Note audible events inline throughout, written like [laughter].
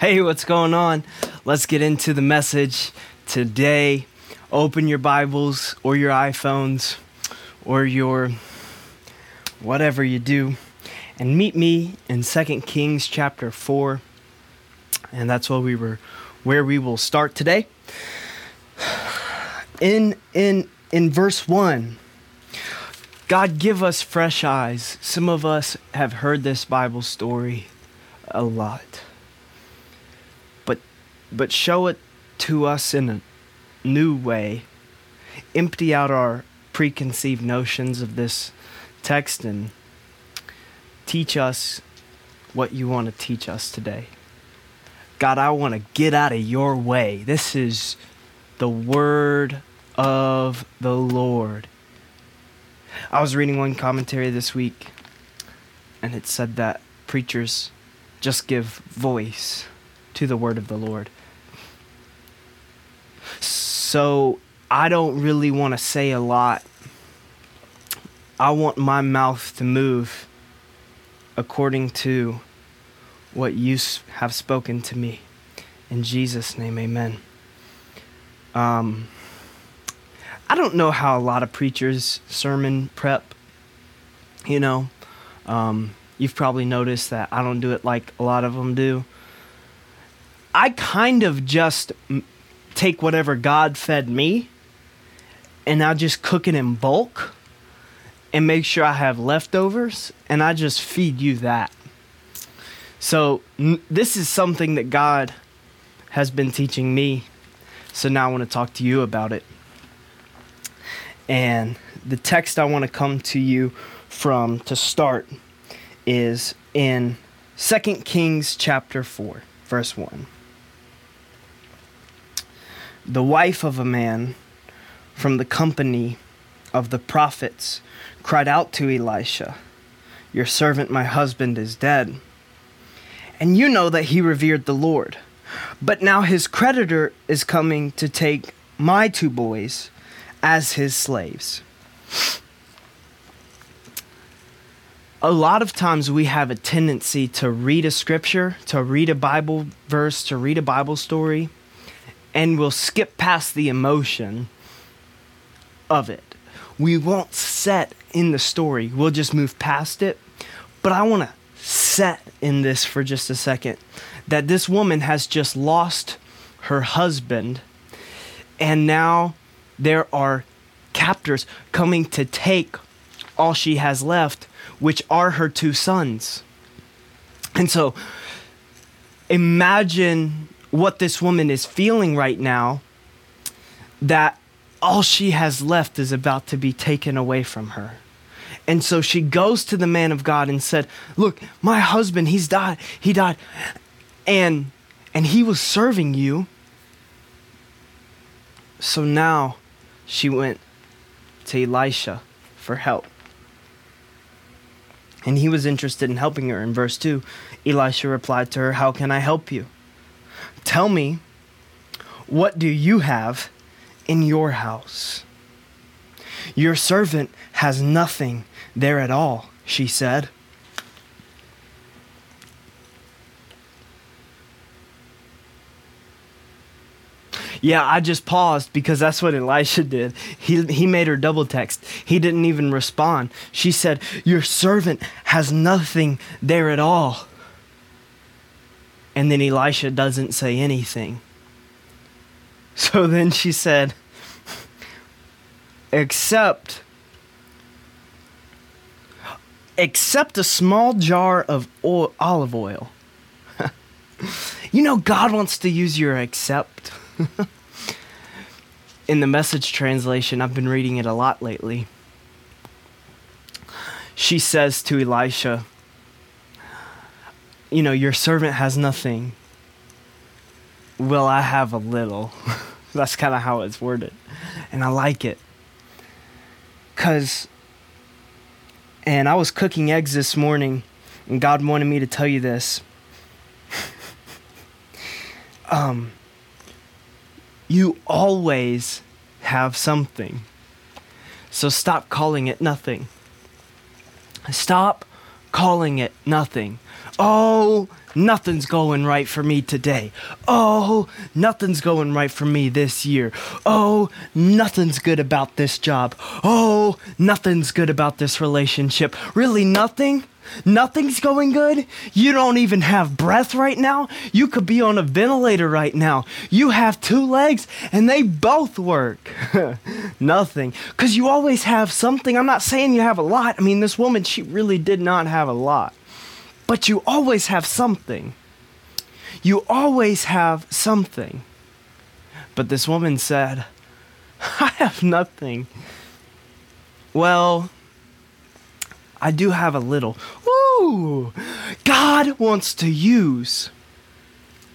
Hey, what's going on? Let's get into the message today. Open your Bibles or your iPhones or your whatever you do and meet me in 2 Kings chapter 4. And that's where we were where we will start today. In in in verse 1 God give us fresh eyes. Some of us have heard this Bible story a lot but show it to us in a new way. Empty out our preconceived notions of this text and teach us what you want to teach us today. God, I want to get out of your way. This is the word of the Lord. I was reading one commentary this week, and it said that preachers just give voice to the word of the Lord. So I don't really want to say a lot. I want my mouth to move according to what you have spoken to me. In Jesus' name, amen. Um, I don't know how a lot of preachers sermon prep. You know, um, you've probably noticed that I don't do it like a lot of them do. I kind of just take whatever God fed me and I just cook it in bulk and make sure I have leftovers and I just feed you that. So, n- this is something that God has been teaching me. So, now I want to talk to you about it. And the text I want to come to you from to start is in 2 Kings chapter 4, verse 1 the wife of a man from the company of the prophets cried out to Elisha, Your servant, my husband, is dead. And you know that he revered the Lord. But now his creditor is coming to take my two boys as his slaves. A lot of times we have a tendency to read a scripture, to read a Bible verse, to read a Bible story, and we'll skip past the emotion of it. We won't set in the story, we'll just move past it. But I want to set in this for just a second that this woman has just lost her husband, and now there are captors coming to take all she has left, which are her two sons. And so imagine what this woman is feeling right now that all she has left is about to be taken away from her. And so she goes to the man of God and said, "Look, my husband, he's died. He died. And and he was serving you." So now she went to Elisha for help. And he was interested in helping her. In verse 2, Elisha replied to her, How can I help you? Tell me, what do you have in your house? Your servant has nothing there at all, she said. Yeah, I just paused because that's what Elisha did. He, he made her double text. He didn't even respond. She said, Your servant has nothing there at all. And then Elisha doesn't say anything. So then she said, except except a small jar of oil, olive oil. [laughs] you know God wants to use your except. [laughs] In the message translation, I've been reading it a lot lately. She says to Elisha, you know, your servant has nothing. Well, I have a little. [laughs] That's kind of how it's worded. And I like it. Because, and I was cooking eggs this morning, and God wanted me to tell you this. [laughs] um, you always have something. So stop calling it nothing. Stop calling it nothing. Oh, nothing's going right for me today. Oh, nothing's going right for me this year. Oh, nothing's good about this job. Oh, nothing's good about this relationship. Really, nothing? Nothing's going good. You don't even have breath right now. You could be on a ventilator right now. You have two legs and they both work. [laughs] Nothing. Because you always have something. I'm not saying you have a lot. I mean, this woman, she really did not have a lot. But you always have something. You always have something. But this woman said, [laughs] I have nothing. Well, I do have a little. Ooh, God wants to use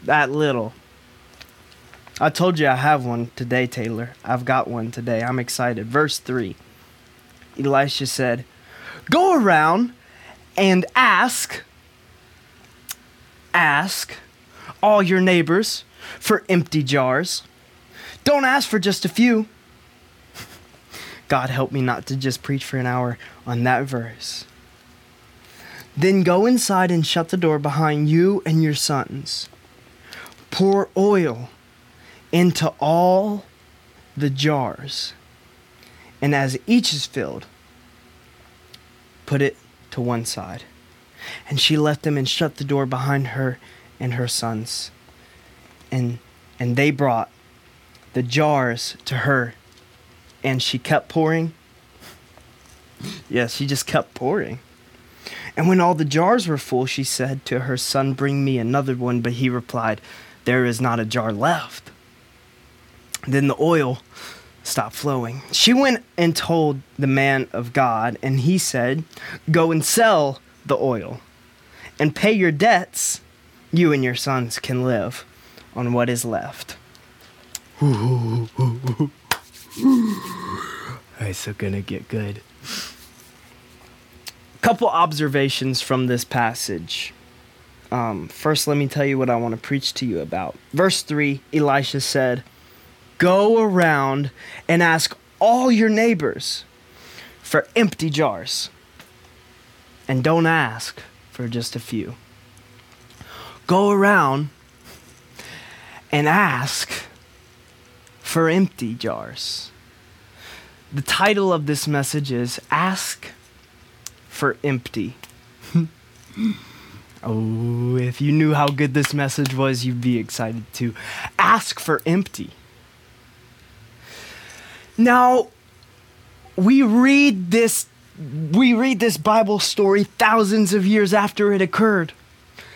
that little. I told you I have one today, Taylor. I've got one today. I'm excited. Verse 3 Elisha said, Go around and ask, ask all your neighbors for empty jars. Don't ask for just a few. God help me not to just preach for an hour on that verse. Then go inside and shut the door behind you and your sons. Pour oil into all the jars, and as each is filled, put it to one side. And she left them and shut the door behind her and her sons. And and they brought the jars to her, and she kept pouring. Yes, she just kept pouring. And when all the jars were full, she said to her son, Bring me another one. But he replied, There is not a jar left. Then the oil stopped flowing. She went and told the man of God, and he said, Go and sell the oil and pay your debts. You and your sons can live on what is left. [laughs] [sighs] It's gonna get good. A couple observations from this passage. Um, first, let me tell you what I want to preach to you about. Verse 3 Elisha said, Go around and ask all your neighbors for empty jars, and don't ask for just a few. Go around and ask for empty jars. The title of this message is Ask for Empty. [laughs] oh, if you knew how good this message was, you'd be excited too. Ask for empty. Now, we read this we read this Bible story thousands of years after it occurred.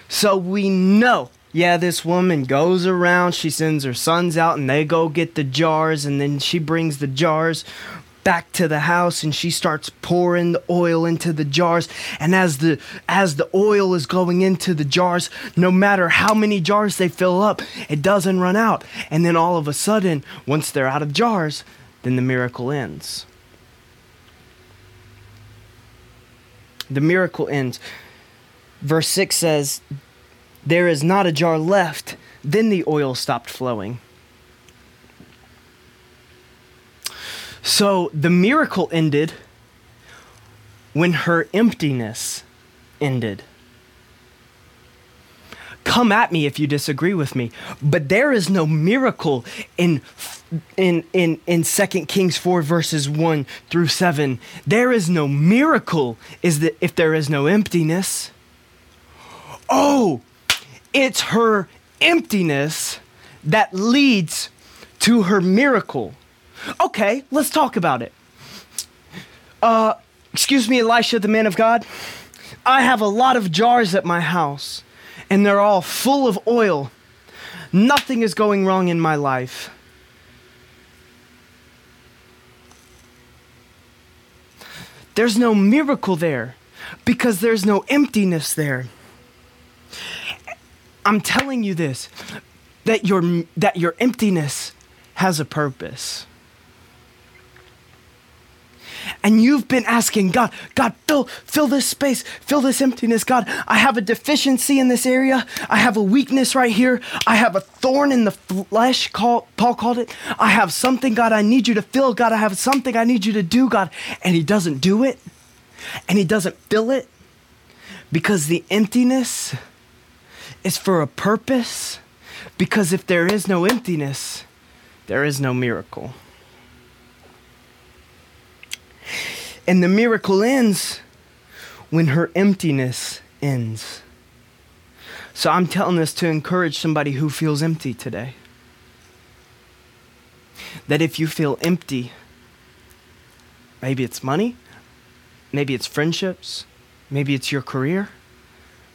So we know, yeah, this woman goes around, she sends her sons out and they go get the jars and then she brings the jars back to the house and she starts pouring the oil into the jars. And as the as the oil is going into the jars no matter how many jars they fill up it doesn't run out. And then all of a sudden once they're out of jars then the miracle ends. The miracle ends. Verse 6 says there is not a jar left then the oil stopped flowing So the miracle ended when her emptiness ended. Come at me if you disagree with me, but there is no miracle in in in in 2 Kings 4 verses 1 through 7. There is no miracle is that if there is no emptiness. Oh, it's her emptiness that leads to her miracle. Okay, let's talk about it. Uh, excuse me, Elisha, the man of God. I have a lot of jars at my house, and they're all full of oil. Nothing is going wrong in my life. There's no miracle there because there's no emptiness there. I'm telling you this that your that your emptiness has a purpose and you've been asking God, God, fill, fill this space, fill this emptiness. God, I have a deficiency in this area. I have a weakness right here. I have a thorn in the flesh, call, Paul called it. I have something, God, I need you to fill. God, I have something I need you to do, God. And he doesn't do it, and he doesn't fill it Because the emptiness is for a purpose. Because if there is no emptiness, there is no miracle. And the miracle ends when her emptiness ends. So I'm telling this to encourage somebody who feels empty today. That if you feel empty, maybe it's money, maybe it's friendships, maybe it's your career,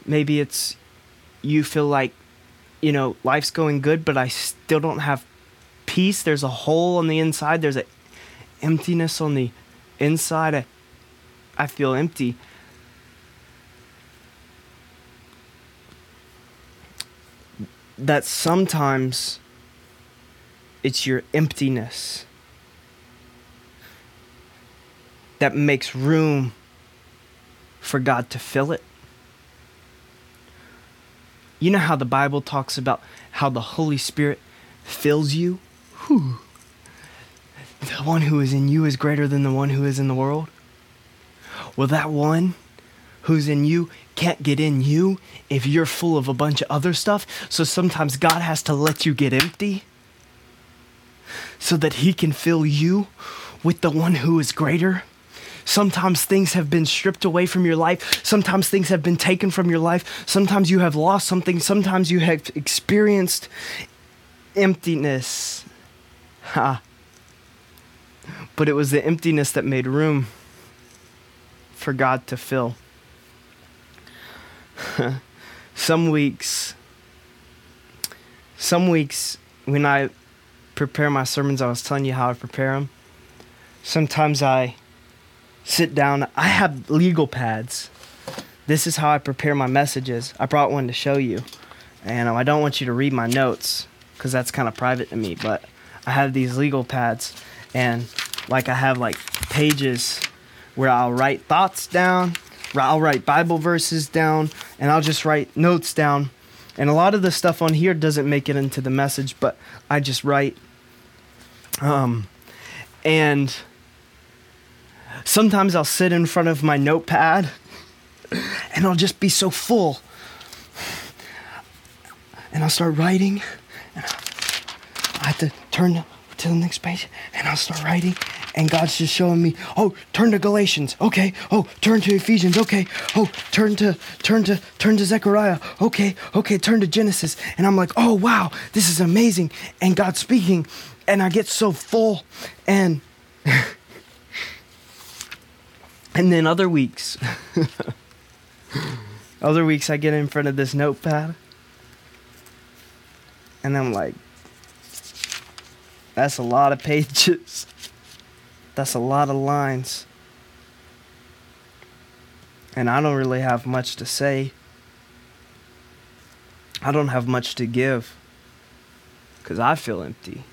maybe it's you feel like, you know, life's going good, but I still don't have peace. There's a hole on the inside, there's an emptiness on the inside. I, I feel empty. That sometimes it's your emptiness that makes room for God to fill it. You know how the Bible talks about how the Holy Spirit fills you? Whew. The one who is in you is greater than the one who is in the world. Well, that one who's in you can't get in you if you're full of a bunch of other stuff. So sometimes God has to let you get empty so that He can fill you with the one who is greater. Sometimes things have been stripped away from your life. Sometimes things have been taken from your life. Sometimes you have lost something. Sometimes you have experienced emptiness. [laughs] Ha. But it was the emptiness that made room for God to fill. [laughs] some weeks, some weeks when I prepare my sermons, I was telling you how I prepare them. Sometimes I sit down. I have legal pads. This is how I prepare my messages. I brought one to show you. And um, I don't want you to read my notes because that's kind of private to me, but I have these legal pads and like I have like pages where I'll write thoughts down, I'll write Bible verses down, and I'll just write notes down. And a lot of the stuff on here doesn't make it into the message, but I just write. Um, and Sometimes I'll sit in front of my notepad and I'll just be so full. And I'll start writing. And I have to turn to the next page and I'll start writing. And God's just showing me, oh, turn to Galatians. Okay. Oh, turn to Ephesians. Okay. Oh, turn to turn to turn to Zechariah. Okay. Okay, turn to Genesis. And I'm like, oh wow, this is amazing. And God's speaking. And I get so full. And [laughs] And then other weeks, [laughs] other weeks I get in front of this notepad and I'm like, that's a lot of pages. [laughs] That's a lot of lines. And I don't really have much to say. I don't have much to give because I feel empty.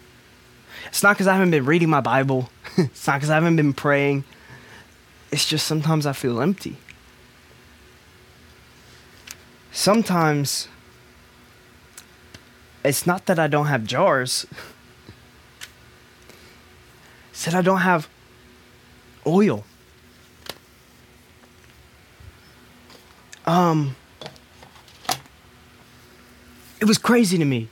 It's not because I haven't been reading my Bible, [laughs] it's not because I haven't been praying. It's just sometimes I feel empty. Sometimes it's not that I don't have jars. It's that I don't have oil. Um it was crazy to me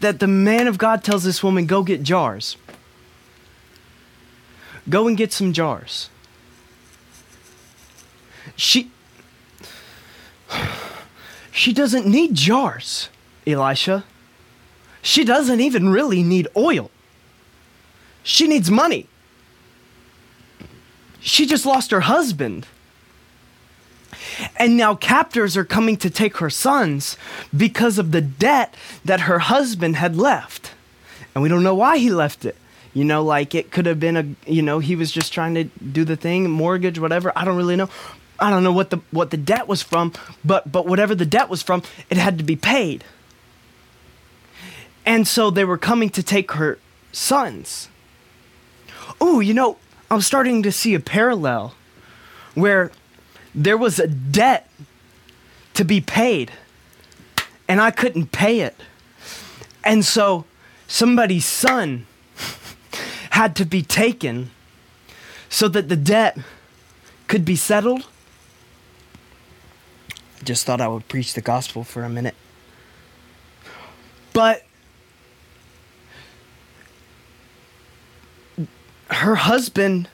that the man of God tells this woman, go get jars. Go and get some jars. She she doesn't need jars, Elisha. She doesn't even really need oil. She needs money. She just lost her husband. And now captors are coming to take her sons because of the debt that her husband had left. And we don't know why he left it. You know, like it could have been a, you know, he was just trying to do the thing, mortgage, whatever. I don't really know. I don't know what the what the debt was from, but but whatever the debt was from, it had to be paid. And so they were coming to take her sons. Oh, you know, I'm starting to see a parallel where there was a debt to be paid and I couldn't pay it. And so somebody's son had to be taken so that the debt could be settled. I Just thought I would preach the gospel for a minute. But her husband,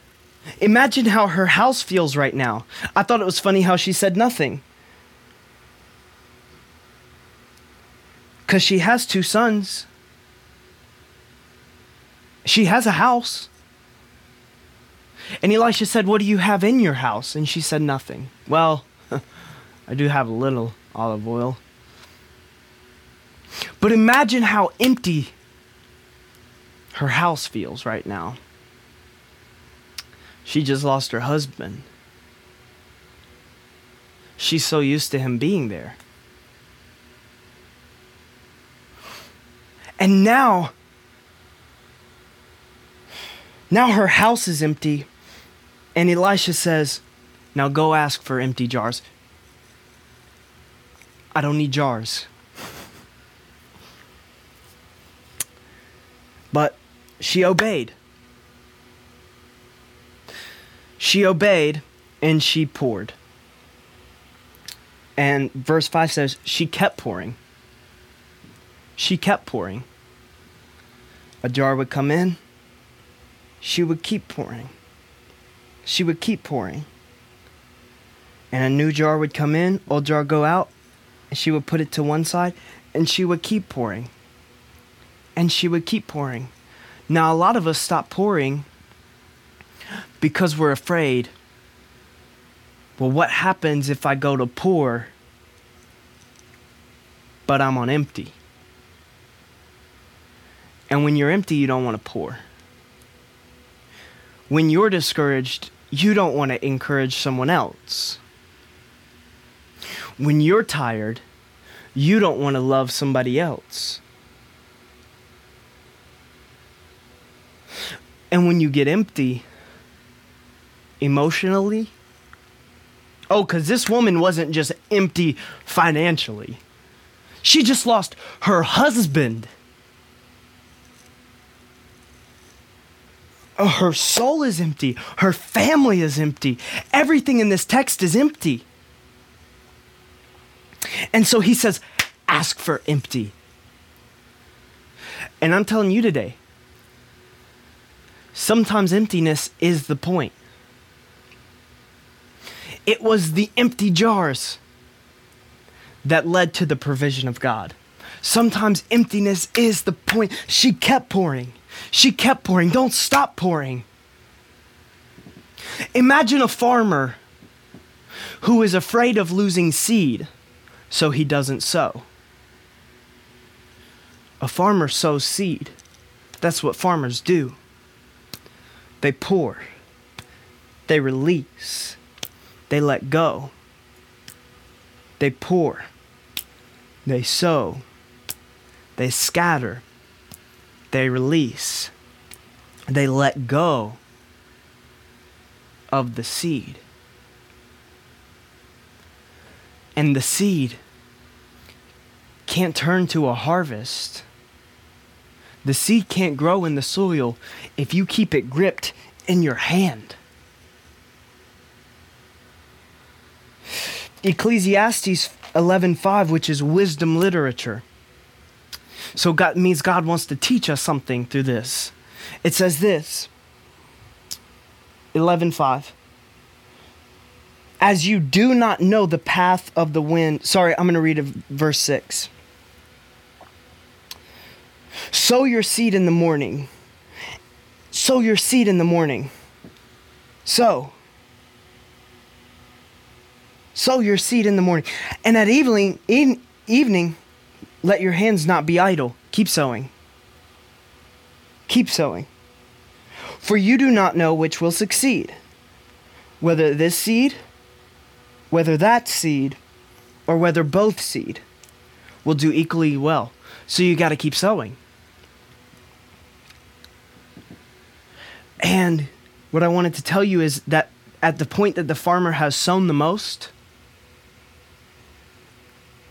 imagine how her house feels right now. I thought it was funny how she said nothing. Because she has two sons. She has a house. And Elisha said, What do you have in your house? And she said, Nothing. Well, [laughs] I do have a little olive oil. But imagine how empty her house feels right now. She just lost her husband. She's so used to him being there. And now, now her house is empty. And Elisha says, Now go ask for empty jars. I don't need jars. But she obeyed. She obeyed and she poured. And verse 5 says, She kept pouring. She kept pouring. A jar would come in, she would keep pouring. She would keep pouring. And a new jar would come in, old jar go out, and she would put it to one side, and she would keep pouring. And she would keep pouring. Now, a lot of us stop pouring because we're afraid. Well, what happens if I go to pour, but I'm on empty? And when you're empty, you don't want to pour. When you're discouraged, you don't want to encourage someone else. When you're tired, you don't want to love somebody else. And when you get empty emotionally, oh, because this woman wasn't just empty financially, she just lost her husband. Oh, her soul is empty. Her family is empty. Everything in this text is empty. And so he says, ask for empty. And I'm telling you today, sometimes emptiness is the point. It was the empty jars that led to the provision of God. Sometimes emptiness is the point. She kept pouring. She kept pouring. Don't stop pouring. Imagine a farmer who is afraid of losing seed, so he doesn't sow. A farmer sows seed. That's what farmers do. They pour, they release, they let go, they pour, they sow, they scatter, they release, they let go of the seed. And the seed can't turn to a harvest. The seed can't grow in the soil if you keep it gripped in your hand. Ecclesiastes 11:5, which is wisdom literature, so God means God wants to teach us something through this. It says this 11:5 As you do not know the path of the wind. Sorry, I'm going to read verse 6. Sow your seed in the morning. Sow your seed in the morning. Sow. Sow your seed in the morning. And at evening, evening let your hands not be idle. Keep sowing. Keep sowing. For you do not know which will succeed, whether this seed, whether that seed, or whether both seed will do equally well. So you got to keep sowing. And what I wanted to tell you is that at the point that the farmer has sown the most,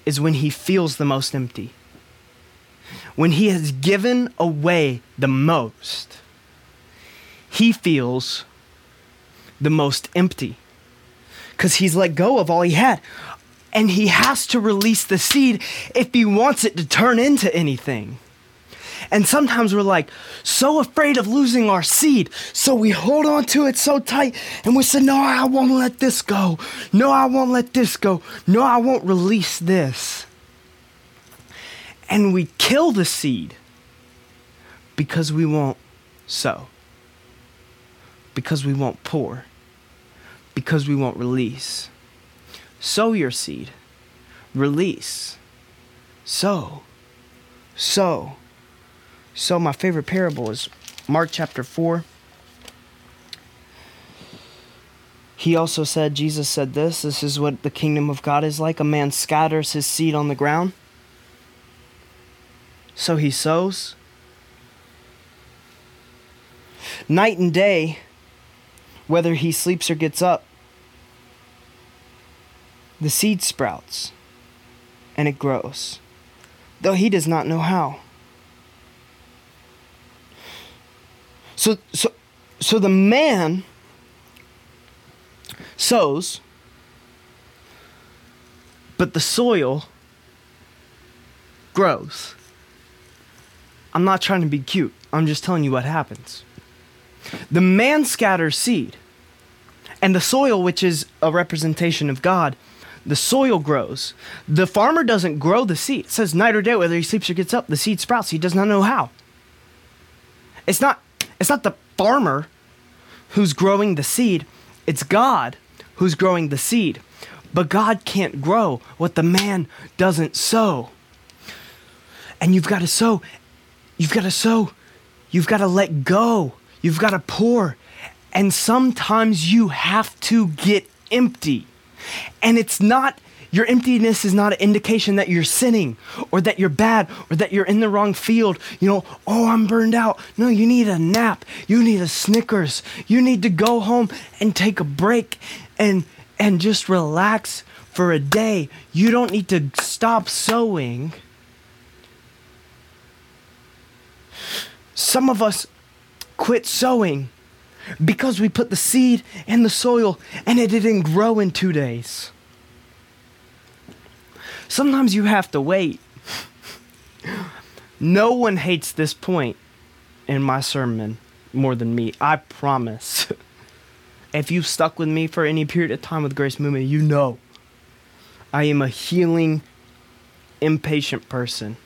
is when he feels the most empty. When he has given away the most, he feels the most empty because he's let go of all he had. and he has to release the seed if he wants it to turn into anything. And sometimes we're like so afraid of losing our seed. So we hold on to it so tight and we say, No, I won't let this go. No, I won't let this go. No, I won't release this. And we kill the seed because we won't sow, because we won't pour, because we won't release. Sow your seed, release, sow, sow. So, my favorite parable is Mark chapter 4. He also said, Jesus said this this is what the kingdom of God is like. A man scatters his seed on the ground. So he sows. Night and day, whether he sleeps or gets up, the seed sprouts and it grows, though he does not know how. So, so, so the man sows, but the soil grows. I'm not trying to be cute. I'm just telling you what happens. The man scatters seed, and the soil, which is a representation of God, the soil grows. The farmer doesn't grow the seed. It says night or day, whether he sleeps or gets up, the seed sprouts. He does not know how. It's not it's not the farmer who's growing the seed, it's God who's growing the seed. But God can't grow what the man doesn't sow. And you've got to sow. You've got to sow. You've got to let go. You've got to pour. And sometimes you have to get empty. And it's not your emptiness is not an indication that you're sinning or that you're bad or that you're in the wrong field. You know, oh, I'm burned out. No, you need a nap. You need a Snickers. You need to go home and take a break and and just relax for a day. You don't need to stop sowing. Some of us quit sowing because we put the seed in the soil and it didn't grow in 2 days. Sometimes you have to wait. no one hates this point in my sermon more than me. I promise. [laughs] if you've stuck with me for any period of time with Grace Movement, you know I am a healing, impatient person.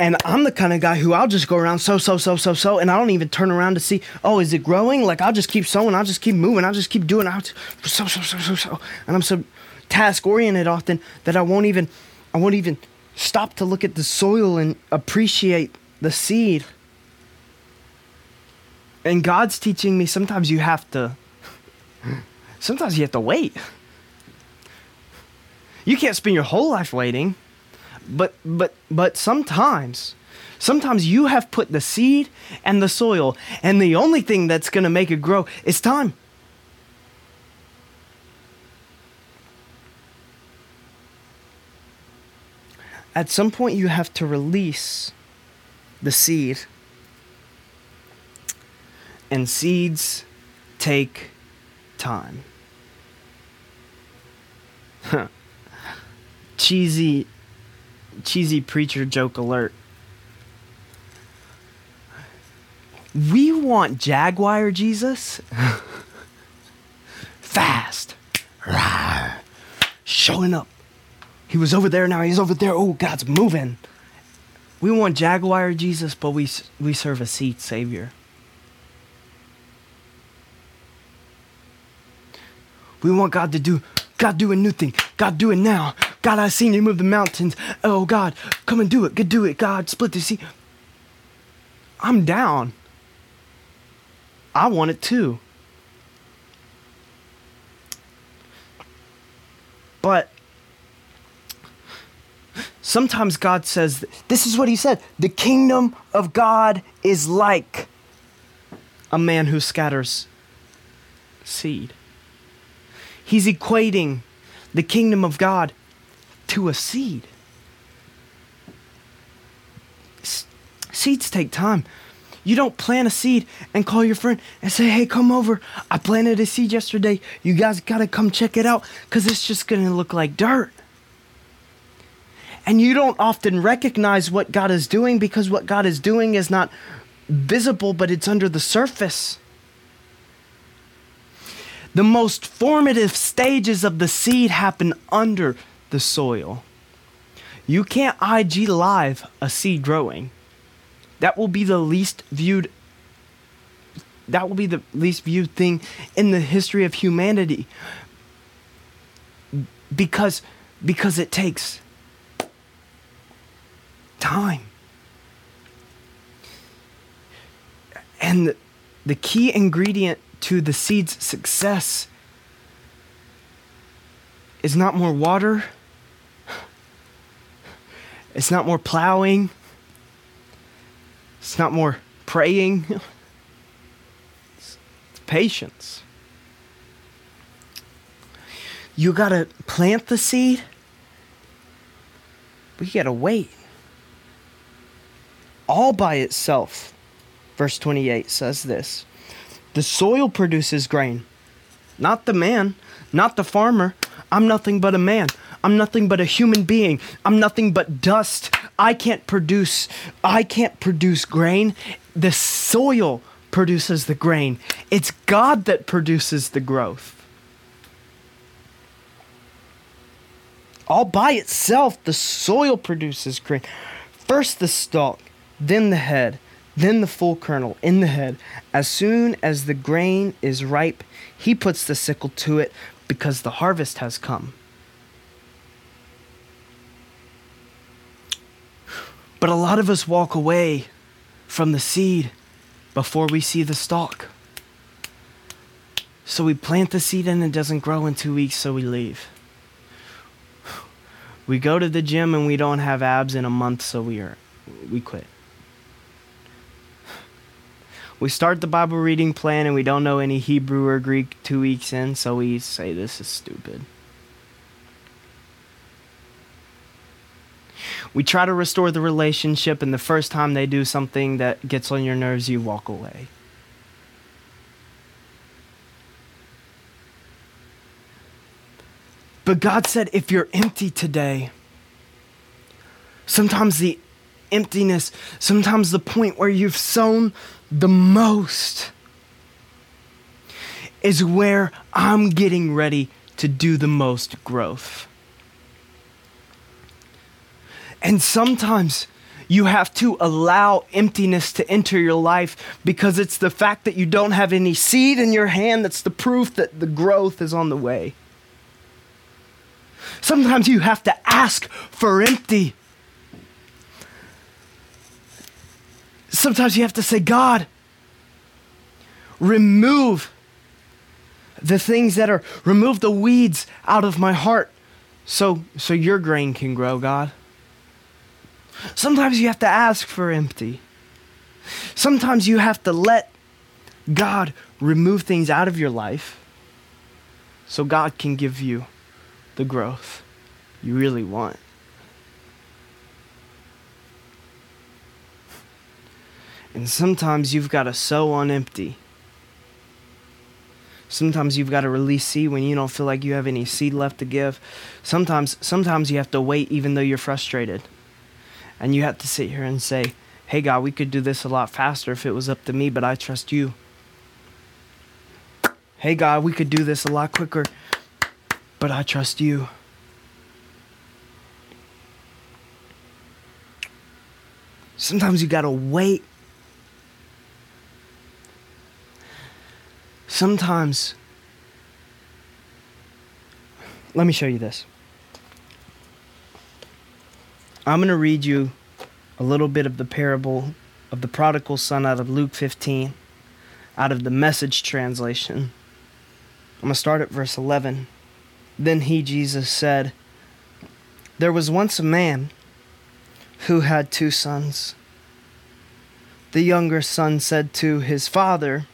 And I'm the kind of guy who I'll just go around so, so, so, so, so, and I don't even turn around to see, oh, is it growing? Like I'll just keep sowing, I'll just keep moving, I'll just keep doing it. So, so, so, so, so. And I'm so task oriented often that I won't even, I won't even stop to look at the soil and appreciate the seed. And God's teaching me sometimes you have to, sometimes you have to wait. You can't spend your whole life waiting. But but but sometimes sometimes you have put the seed and the soil and the only thing that's going to make it grow is time. At some point you have to release the seed. And seeds take time. [laughs] Cheesy cheesy preacher joke alert. We want Jaguar Jesus [laughs] fast, Rawr. showing up. He was over there, now he's over there. Oh, God's moving. We want Jaguar Jesus, but we, we serve a seat Savior. We want God to do, God do a new thing. God do it now. God, I seen you move the mountains. Oh, God, come and do it. Good, do it. God, split the sea. I'm down. I want it too. But sometimes God says, this is what he said the kingdom of God is like a man who scatters seed. He's equating the kingdom of God to a seed. S- seeds take time. You don't plant a seed and call your friend and say, hey, come over. I planted a seed yesterday. You guys got to come check it out because it's just going to look like dirt. And you don't often recognize what God is doing because what God is doing is not visible, but it's under the surface. The most formative stages of the seed happen under the soil. You can't IG live a seed growing. That will be the least viewed that will be the least viewed thing in the history of humanity. Because because it takes time. And the, the key ingredient to the seed's success is not more water, it's not more plowing, it's not more praying, [laughs] it's, patience. You gotta plant the seed, but you gotta wait. All by itself. Verse 28 says this the soil produces grain, not the man, not the farmer. I'm nothing but a man. I'm nothing but a human being. I'm nothing but dust. I can't produce I can't produce grain. The soil produces the grain. It's God that produces the growth. All by itself, the soil produces grain. First the stalk, then the head, then the full kernel in the head. As soon as the grain is ripe, he puts the sickle to it because the harvest has come. But a lot of us walk away from the seed before we see the stalk. So we plant the seed and it doesn't grow in two weeks, so we leave. We go to the gym and we don't have abs in a month, so we are we quit we start the Bible reading plan and we don't know any Hebrew or Greek two weeks in, so we say this is stupid. We try to restore the relationship, and the first time they do something that gets on your nerves, you walk away. But God said, if you're empty today, sometimes the emptiness, sometimes the point where you've sown the most is where I'm getting ready to do the most growth. And sometimes you have to allow emptiness to enter your life because it's the fact that you don't have any seed in your hand that's the proof that the growth is on the way. Sometimes you have to ask for empty Sometimes you have to say, God, remove the things that are, remove the weeds out of my heart so, so your grain can grow, God. Sometimes you have to ask for empty. Sometimes you have to let God remove things out of your life so God can give you the growth you really want. And sometimes you've got to sow on empty. Sometimes you've got to release seed when you don't feel like you have any seed left to give. Sometimes sometimes you have to wait even though you're frustrated. And you have to sit here and say, "Hey God, we could do this a lot faster if it was up to me, but I trust you." Hey God, we could do this a lot quicker, but I trust you. Sometimes you got to wait Sometimes, let me show you this. I'm going to read you a little bit of the parable of the prodigal son out of Luke 15, out of the message translation. I'm going to start at verse 11. Then he, Jesus, said, There was once a man who had two sons. The younger son said to his father,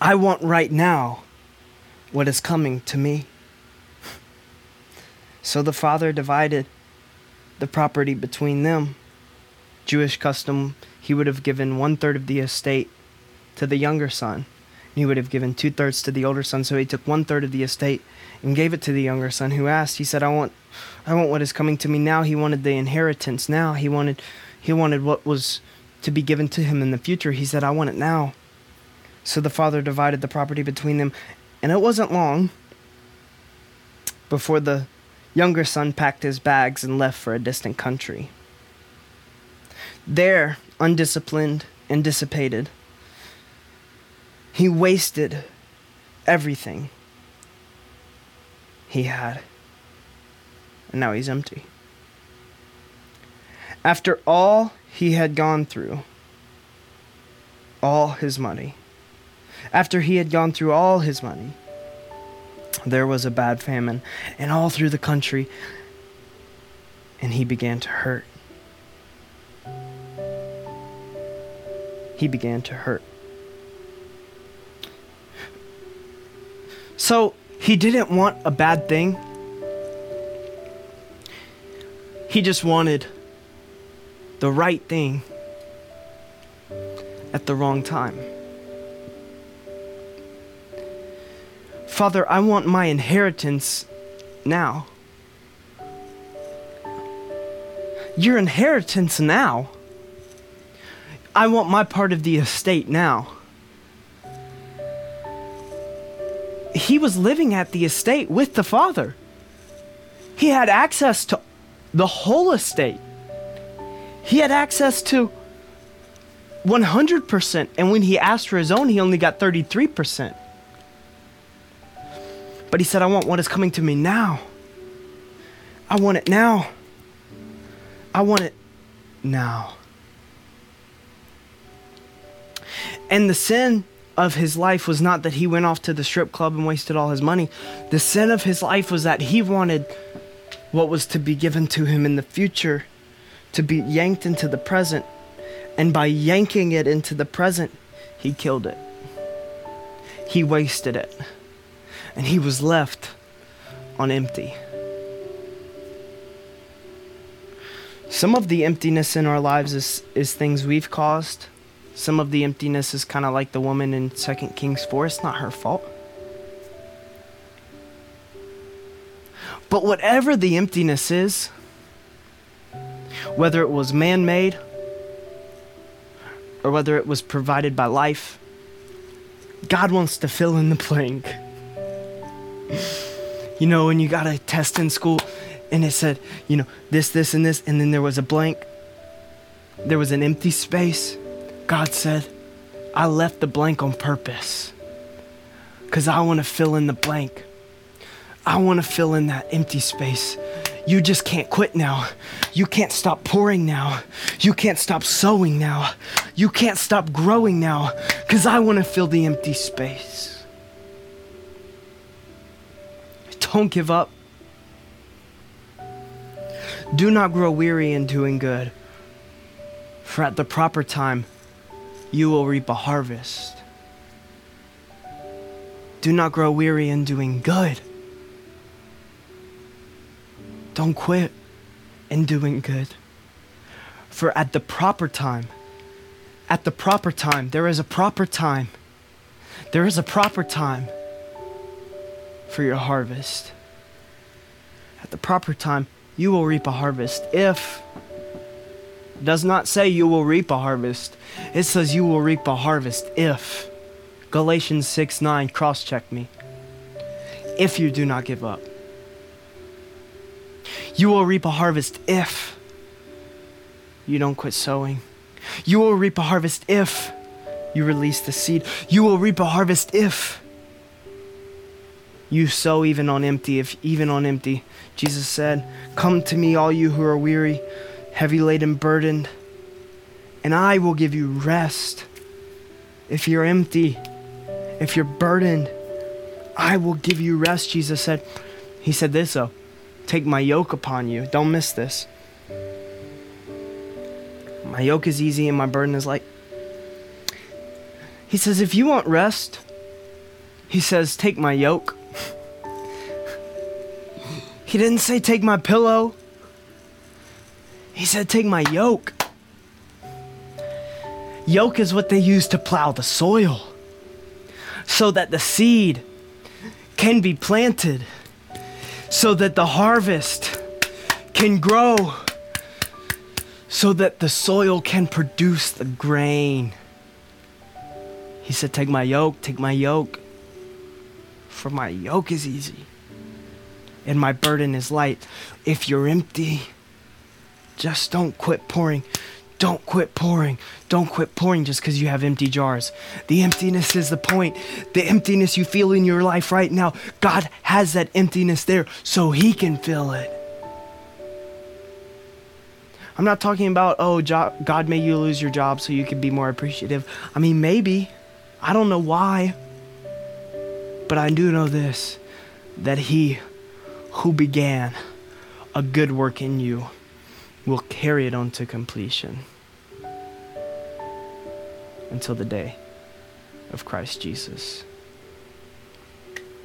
I want right now what is coming to me. So the father divided the property between them. Jewish custom, he would have given one third of the estate to the younger son. And he would have given two thirds to the older son. So he took one third of the estate and gave it to the younger son who asked, he said, I want I want what is coming to me now. He wanted the inheritance now. He wanted he wanted what was to be given to him in the future. He said, I want it now. So the father divided the property between them. And it wasn't long before the younger son packed his bags and left for a distant country. There, undisciplined and dissipated, he wasted everything he had. And now he's empty. After all he had gone through, all his money, after he had gone through all his money, there was a bad famine, and all through the country, and he began to hurt. He began to hurt. So he didn't want a bad thing. He just wanted the right thing at the wrong time. Father, I want my inheritance now. Your inheritance now. I want my part of the estate now. He was living at the estate with the father. He had access to the whole estate. He had access to 100%, and when he asked for his own, he only got 33%. But he said, I want what is coming to me now. I want it now. I want it now. And the sin of his life was not that he went off to the strip club and wasted all his money. The sin of his life was that he wanted what was to be given to him in the future to be yanked into the present. And by yanking it into the present, he killed it. He wasted it and he was left on empty. Some of the emptiness in our lives is, is things we've caused. Some of the emptiness is kind of like the woman in 2 Kings 4. It's not her fault. But whatever the emptiness is, whether it was man made or whether it was provided by life, God wants to fill in the blank you know, when you got a test in school and it said, you know, this, this, and this, and then there was a blank, there was an empty space. God said, I left the blank on purpose because I want to fill in the blank. I want to fill in that empty space. You just can't quit now. You can't stop pouring now. You can't stop sowing now. You can't stop growing now because I want to fill the empty space. Don't give up. Do not grow weary in doing good, for at the proper time you will reap a harvest. Do not grow weary in doing good. Don't quit in doing good. For at the proper time, at the proper time, there is a proper time. There is a proper time for your harvest. At the proper time, you will reap a harvest. If does not say you will reap a harvest. It says you will reap a harvest if. Galatians 6 9, cross check me. If you do not give up, you will reap a harvest if you don't quit sowing. You will reap a harvest if you release the seed. You will reap a harvest if you sow even on empty, if even on empty. Jesus said, Come to me, all you who are weary, heavy laden, burdened, and I will give you rest. If you're empty, if you're burdened, I will give you rest, Jesus said. He said this though Take my yoke upon you. Don't miss this. My yoke is easy and my burden is light. He says, If you want rest, he says, Take my yoke. He didn't say, Take my pillow. He said, Take my yoke. Yoke is what they use to plow the soil so that the seed can be planted, so that the harvest can grow, so that the soil can produce the grain. He said, Take my yoke, take my yoke, for my yoke is easy and my burden is light. If you're empty, just don't quit pouring. Don't quit pouring. Don't quit pouring just because you have empty jars. The emptiness is the point. The emptiness you feel in your life right now, God has that emptiness there so He can fill it. I'm not talking about, oh, job, God made you lose your job so you can be more appreciative. I mean, maybe. I don't know why. But I do know this that He who began a good work in you will carry it on to completion until the day of Christ Jesus.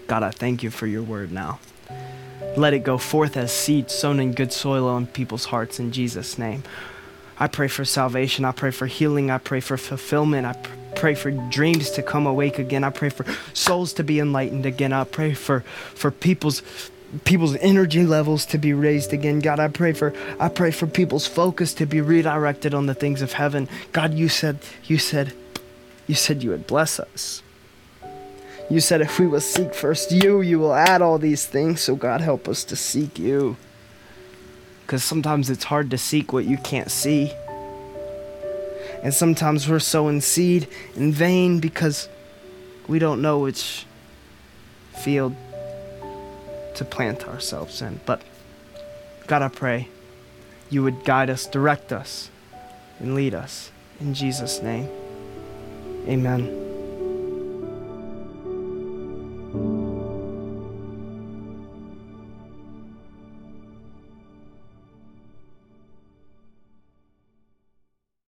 God, I thank you for your word now. Let it go forth as seed sown in good soil on people's hearts in Jesus' name. I pray for salvation. I pray for healing. I pray for fulfillment. I pray for dreams to come awake again. I pray for souls to be enlightened again. I pray for, for people's people's energy levels to be raised again. God, I pray for I pray for people's focus to be redirected on the things of heaven. God, you said you said you said you would bless us. You said if we will seek first you, you will add all these things. So God, help us to seek you. Cuz sometimes it's hard to seek what you can't see. And sometimes we're sowing seed in vain because we don't know which field to plant ourselves in. But God, I pray you would guide us, direct us, and lead us. In Jesus' name, amen.